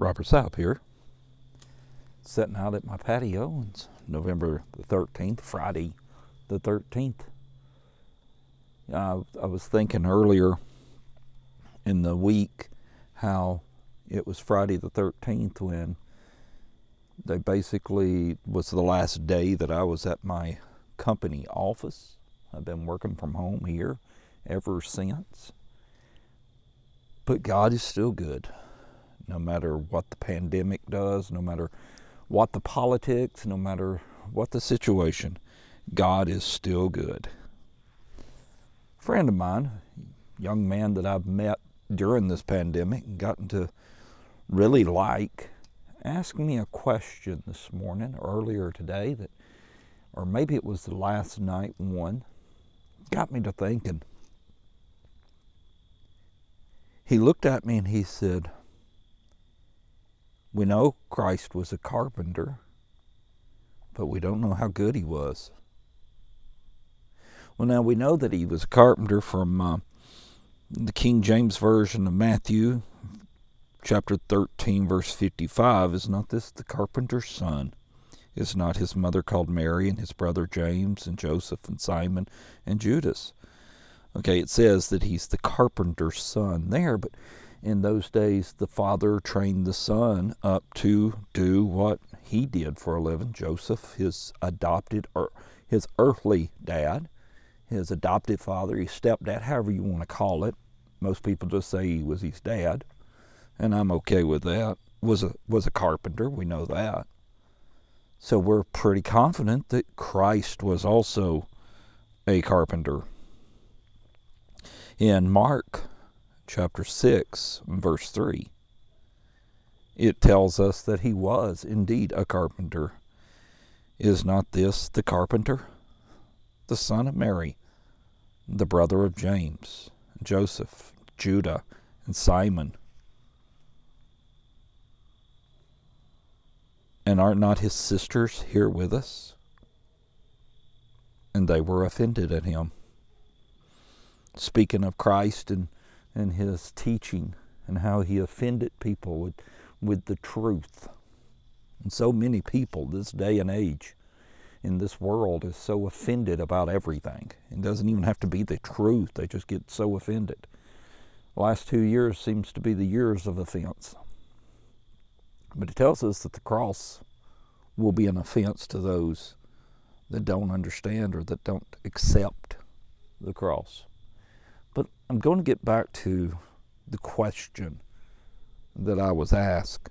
Robert Sapp here, sitting out at my patio. It's November the 13th, Friday the 13th. Uh, I was thinking earlier in the week how it was Friday the 13th when they basically was the last day that I was at my company office. I've been working from home here ever since. But God is still good no matter what the pandemic does, no matter what the politics, no matter what the situation, God is still good. A friend of mine, young man that I've met during this pandemic and gotten to really like, asked me a question this morning, earlier today, that, or maybe it was the last night one, got me to thinking. He looked at me and he said, we know Christ was a carpenter, but we don't know how good he was. Well, now we know that he was a carpenter from uh, the King James Version of Matthew, chapter 13, verse 55. Is not this the carpenter's son? Is not his mother called Mary, and his brother James, and Joseph, and Simon, and Judas? Okay, it says that he's the carpenter's son there, but in those days, the father trained the son up to do what he did for a living. Joseph, his adopted or his earthly dad, his adopted father, his stepdad, however you want to call it. Most people just say he was his dad, and I'm okay with that. Was a was a carpenter, we know that. So we're pretty confident that Christ was also a carpenter. In Mark chapter 6, verse 3, it tells us that he was indeed a carpenter. Is not this the carpenter, the son of Mary, the brother of James, Joseph, Judah, and Simon? And are not his sisters here with us? And they were offended at him. Speaking of Christ and and his teaching and how he offended people with, with the truth. And so many people this day and age in this world is so offended about everything. It doesn't even have to be the truth, they just get so offended. The last two years seems to be the years of offense. But it tells us that the cross will be an offense to those that don't understand or that don't accept the cross. But I'm going to get back to the question that I was asked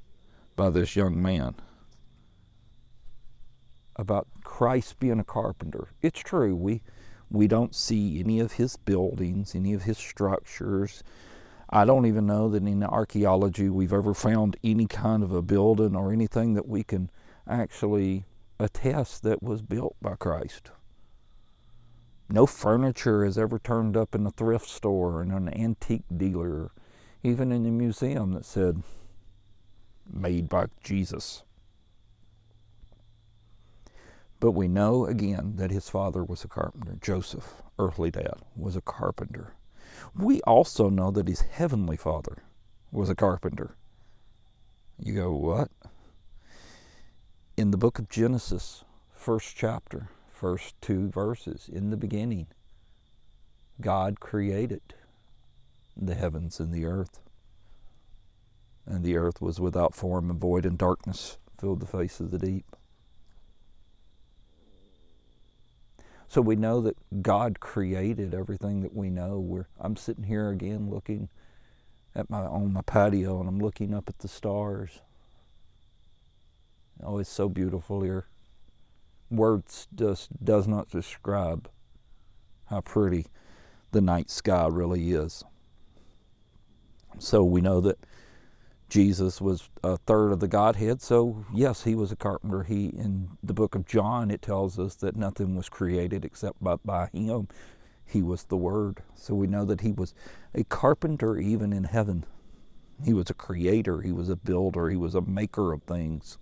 by this young man about Christ being a carpenter. It's true, we, we don't see any of his buildings, any of his structures. I don't even know that in archaeology we've ever found any kind of a building or anything that we can actually attest that was built by Christ. No furniture has ever turned up in a thrift store or in an antique dealer, even in a museum that said, made by Jesus. But we know again that his father was a carpenter. Joseph, earthly dad, was a carpenter. We also know that his heavenly father was a carpenter. You go, what? In the book of Genesis, first chapter, first two verses. In the beginning, God created the heavens and the earth. And the earth was without form and void, and darkness filled the face of the deep. So we know that God created everything that we know. We're, I'm sitting here again looking at my on my patio and I'm looking up at the stars. Oh, it's so beautiful here words just does not describe how pretty the night sky really is. So we know that Jesus was a third of the Godhead. So yes, he was a carpenter. He in the book of John it tells us that nothing was created except by, by him. He was the Word. So we know that he was a carpenter even in heaven. He was a creator. He was a builder. He was a maker of things.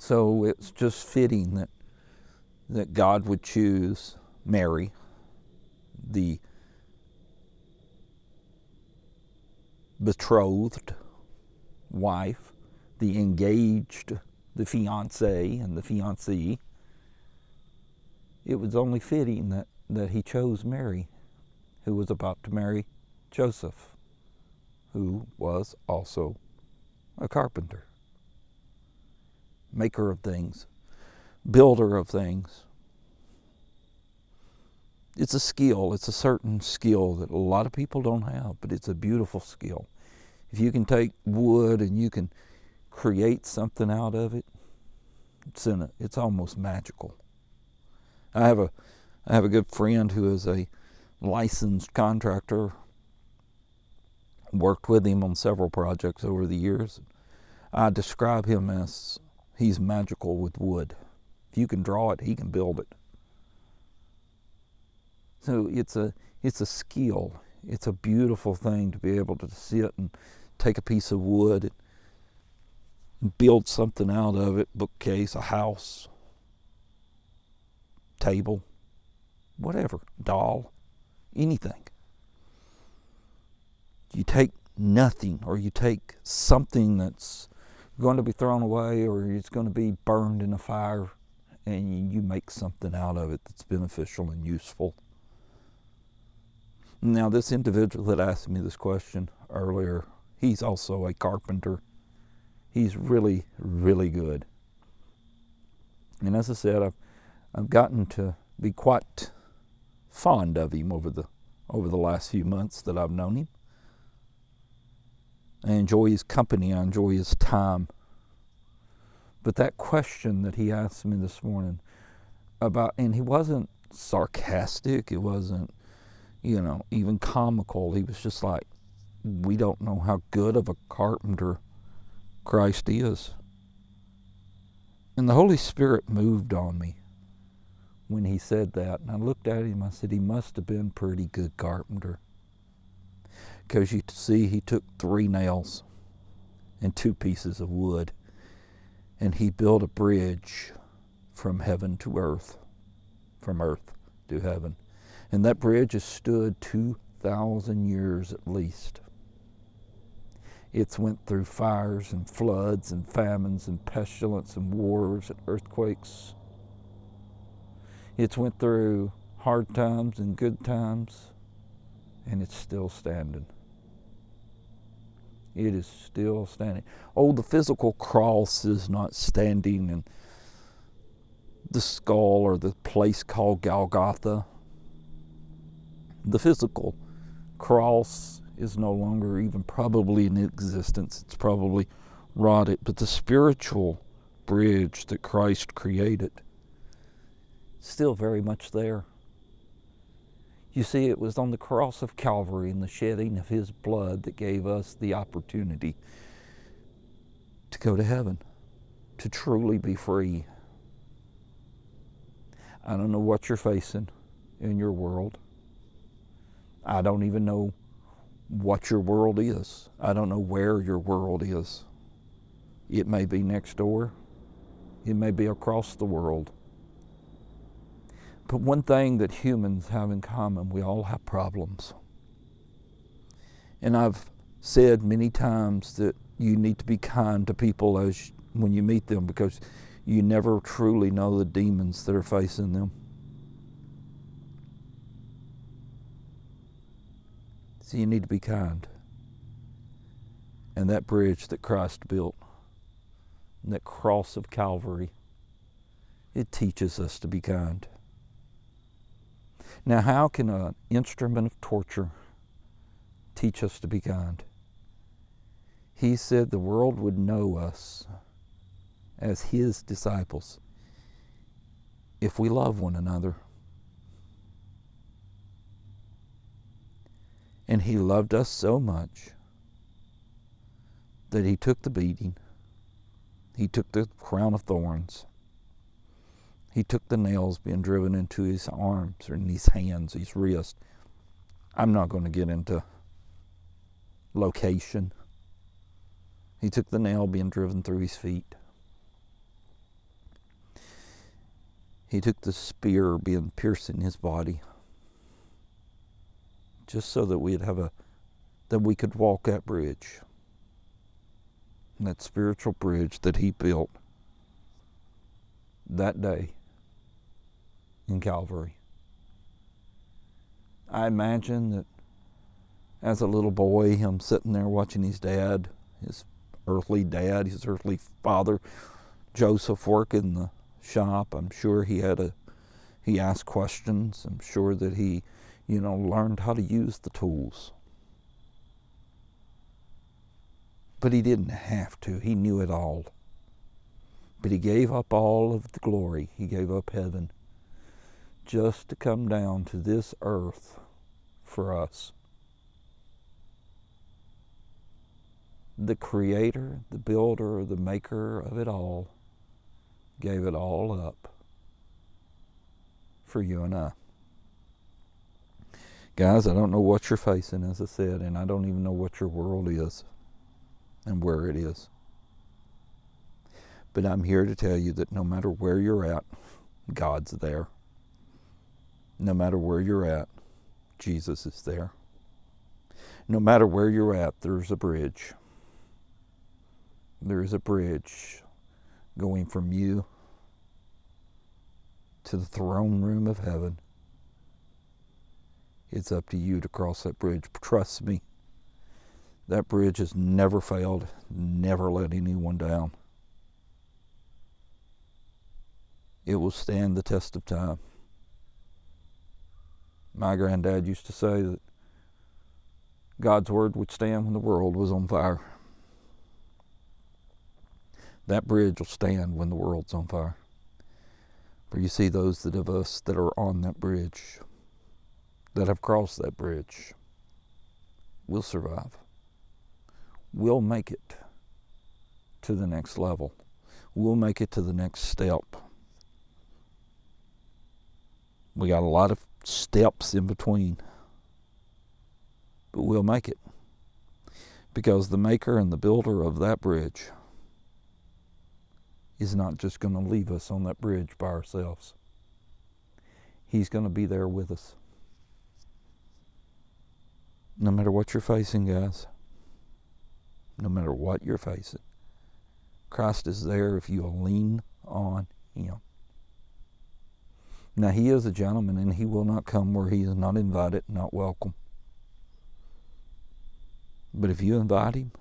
So it's just fitting that that God would choose Mary, the betrothed wife, the engaged, the fiance, and the fiancee, it was only fitting that, that he chose Mary, who was about to marry Joseph, who was also a carpenter, maker of things, builder of things. It's a skill, it's a certain skill that a lot of people don't have, but it's a beautiful skill. If you can take wood and you can create something out of it, it's in a, it's almost magical. I have a I have a good friend who is a licensed contractor. Worked with him on several projects over the years. I describe him as he's magical with wood. If you can draw it, he can build it. So it's a it's a skill. It's a beautiful thing to be able to sit and take a piece of wood and build something out of it bookcase, a house, table, whatever, doll, anything. You take nothing or you take something that's going to be thrown away or it's going to be burned in a fire and you make something out of it that's beneficial and useful. Now, this individual that asked me this question earlier He's also a carpenter. He's really, really good. And as I said, I've, I've gotten to be quite fond of him over the over the last few months that I've known him. I enjoy his company, I enjoy his time. But that question that he asked me this morning about, and he wasn't sarcastic, it wasn't, you know, even comical. He was just like, we don't know how good of a carpenter Christ is. And the Holy Spirit moved on me when he said that. And I looked at him, I said, he must have been pretty good carpenter. Because you see, he took three nails and two pieces of wood, and he built a bridge from heaven to earth, from earth to heaven. And that bridge has stood 2,000 years at least. It's went through fires and floods and famines and pestilence and wars and earthquakes. It's went through hard times and good times, and it's still standing. It is still standing. Oh, the physical cross is not standing, and the skull or the place called Golgotha. The physical cross is no longer even probably in existence. It's probably rotted. But the spiritual bridge that Christ created, still very much there. You see, it was on the cross of Calvary and the shedding of His blood that gave us the opportunity to go to heaven, to truly be free. I don't know what you're facing in your world. I don't even know what your world is. I don't know where your world is. It may be next door, it may be across the world. But one thing that humans have in common, we all have problems. And I've said many times that you need to be kind to people as when you meet them because you never truly know the demons that are facing them. So you need to be kind. And that bridge that Christ built, and that cross of Calvary, it teaches us to be kind. Now, how can an instrument of torture teach us to be kind? He said the world would know us as His disciples if we love one another. And he loved us so much that he took the beating. He took the crown of thorns. He took the nails being driven into his arms or in his hands, his wrist. I'm not going to get into location. He took the nail being driven through his feet. He took the spear being piercing his body just so that we'd have a that we could walk that bridge, that spiritual bridge that He built that day in Calvary. I imagine that as a little boy, him sitting there watching his dad, his earthly dad, his earthly father, Joseph, work in the shop. I'm sure he had a, he asked questions. I'm sure that he, you know, learned how to use the tools. But he didn't have to. He knew it all. But he gave up all of the glory. He gave up heaven just to come down to this earth for us. The creator, the builder, the maker of it all gave it all up for you and I. Guys, I don't know what you're facing, as I said, and I don't even know what your world is and where it is. But I'm here to tell you that no matter where you're at, God's there. No matter where you're at, Jesus is there. No matter where you're at, there's a bridge. There's a bridge going from you to the throne room of heaven. It's up to you to cross that bridge. Trust me, that bridge has never failed, never let anyone down. It will stand the test of time. My granddad used to say that God's word would stand when the world was on fire. That bridge will stand when the world's on fire. For you see, those that of us that are on that bridge, that have crossed that bridge, will survive. We'll make it to the next level. We'll make it to the next step. We got a lot of steps in between, but we'll make it because the maker and the builder of that bridge is not just going to leave us on that bridge by ourselves. He's going to be there with us. No matter what you're facing, guys, no matter what you're facing, Christ is there if you'll lean on Him. Now, He is a gentleman and He will not come where He is not invited, not welcome. But if you invite Him,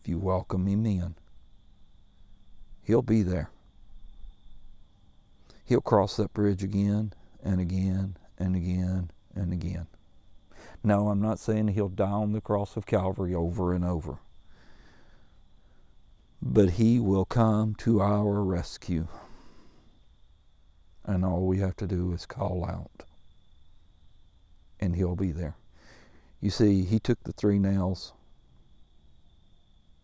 if you welcome Him in, He'll be there. He'll cross that bridge again and again and again and again. No, I'm not saying he'll die on the cross of Calvary over and over. But he will come to our rescue. And all we have to do is call out. And he'll be there. You see, he took the three nails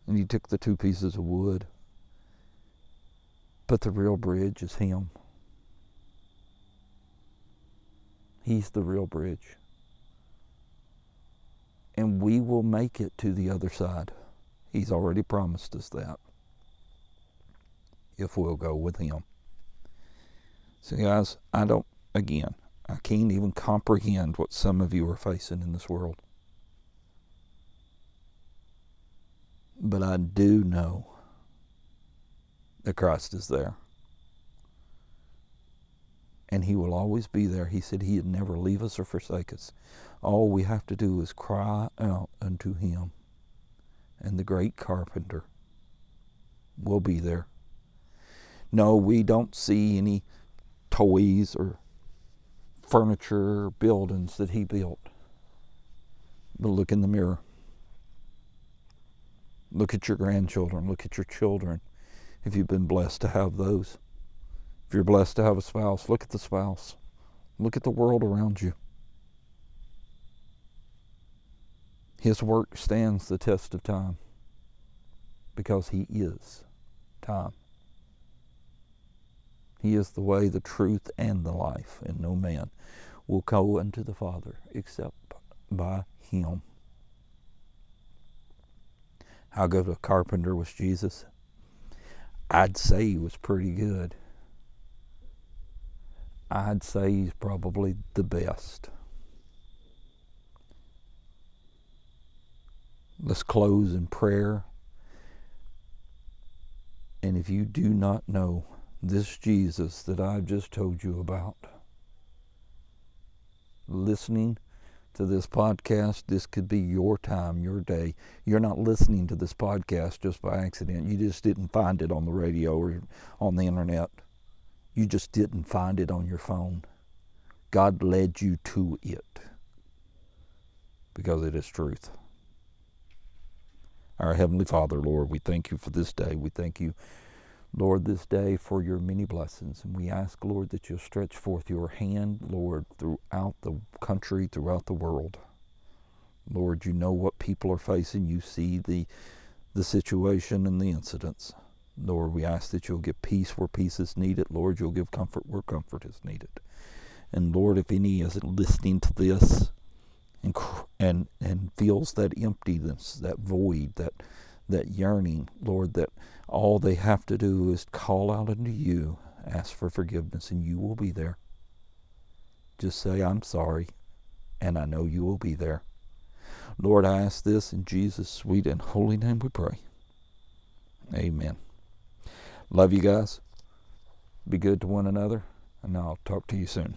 and he took the two pieces of wood but the real bridge is Him. He's the real bridge. And we will make it to the other side. He's already promised us that. If we'll go with Him. So, guys, I don't, again, I can't even comprehend what some of you are facing in this world. But I do know that Christ is there. And He will always be there. He said He'd never leave us or forsake us. All we have to do is cry out unto Him. And the great carpenter will be there. No, we don't see any toys or furniture or buildings that He built. But look in the mirror. Look at your grandchildren. Look at your children if you've been blessed to have those. If you're blessed to have a spouse, look at the spouse. Look at the world around you. His work stands the test of time because He is time. He is the way, the truth, and the life, and no man will go unto the Father except by Him. How good a carpenter was Jesus? I'd say he was pretty good. I'd say he's probably the best. Let's close in prayer. And if you do not know this Jesus that I've just told you about, listening to this podcast, this could be your time, your day. You're not listening to this podcast just by accident. You just didn't find it on the radio or on the internet. You just didn't find it on your phone. God led you to it because it is truth. Our Heavenly Father, Lord, we thank you for this day. We thank you, Lord, this day for your many blessings. And we ask, Lord, that you'll stretch forth your hand, Lord, throughout the country, throughout the world. Lord, you know what people are facing. You see the, the situation and the incidents. Lord, we ask that you'll give peace where peace is needed. Lord, you'll give comfort where comfort is needed. And Lord, if any is listening to this, and and and feels that emptiness, that void, that that yearning, Lord, that all they have to do is call out unto you, ask for forgiveness, and you will be there. Just say, I'm sorry, and I know you will be there. Lord, I ask this in Jesus' sweet and holy name we pray. Amen. Love you guys. Be good to one another, and I'll talk to you soon.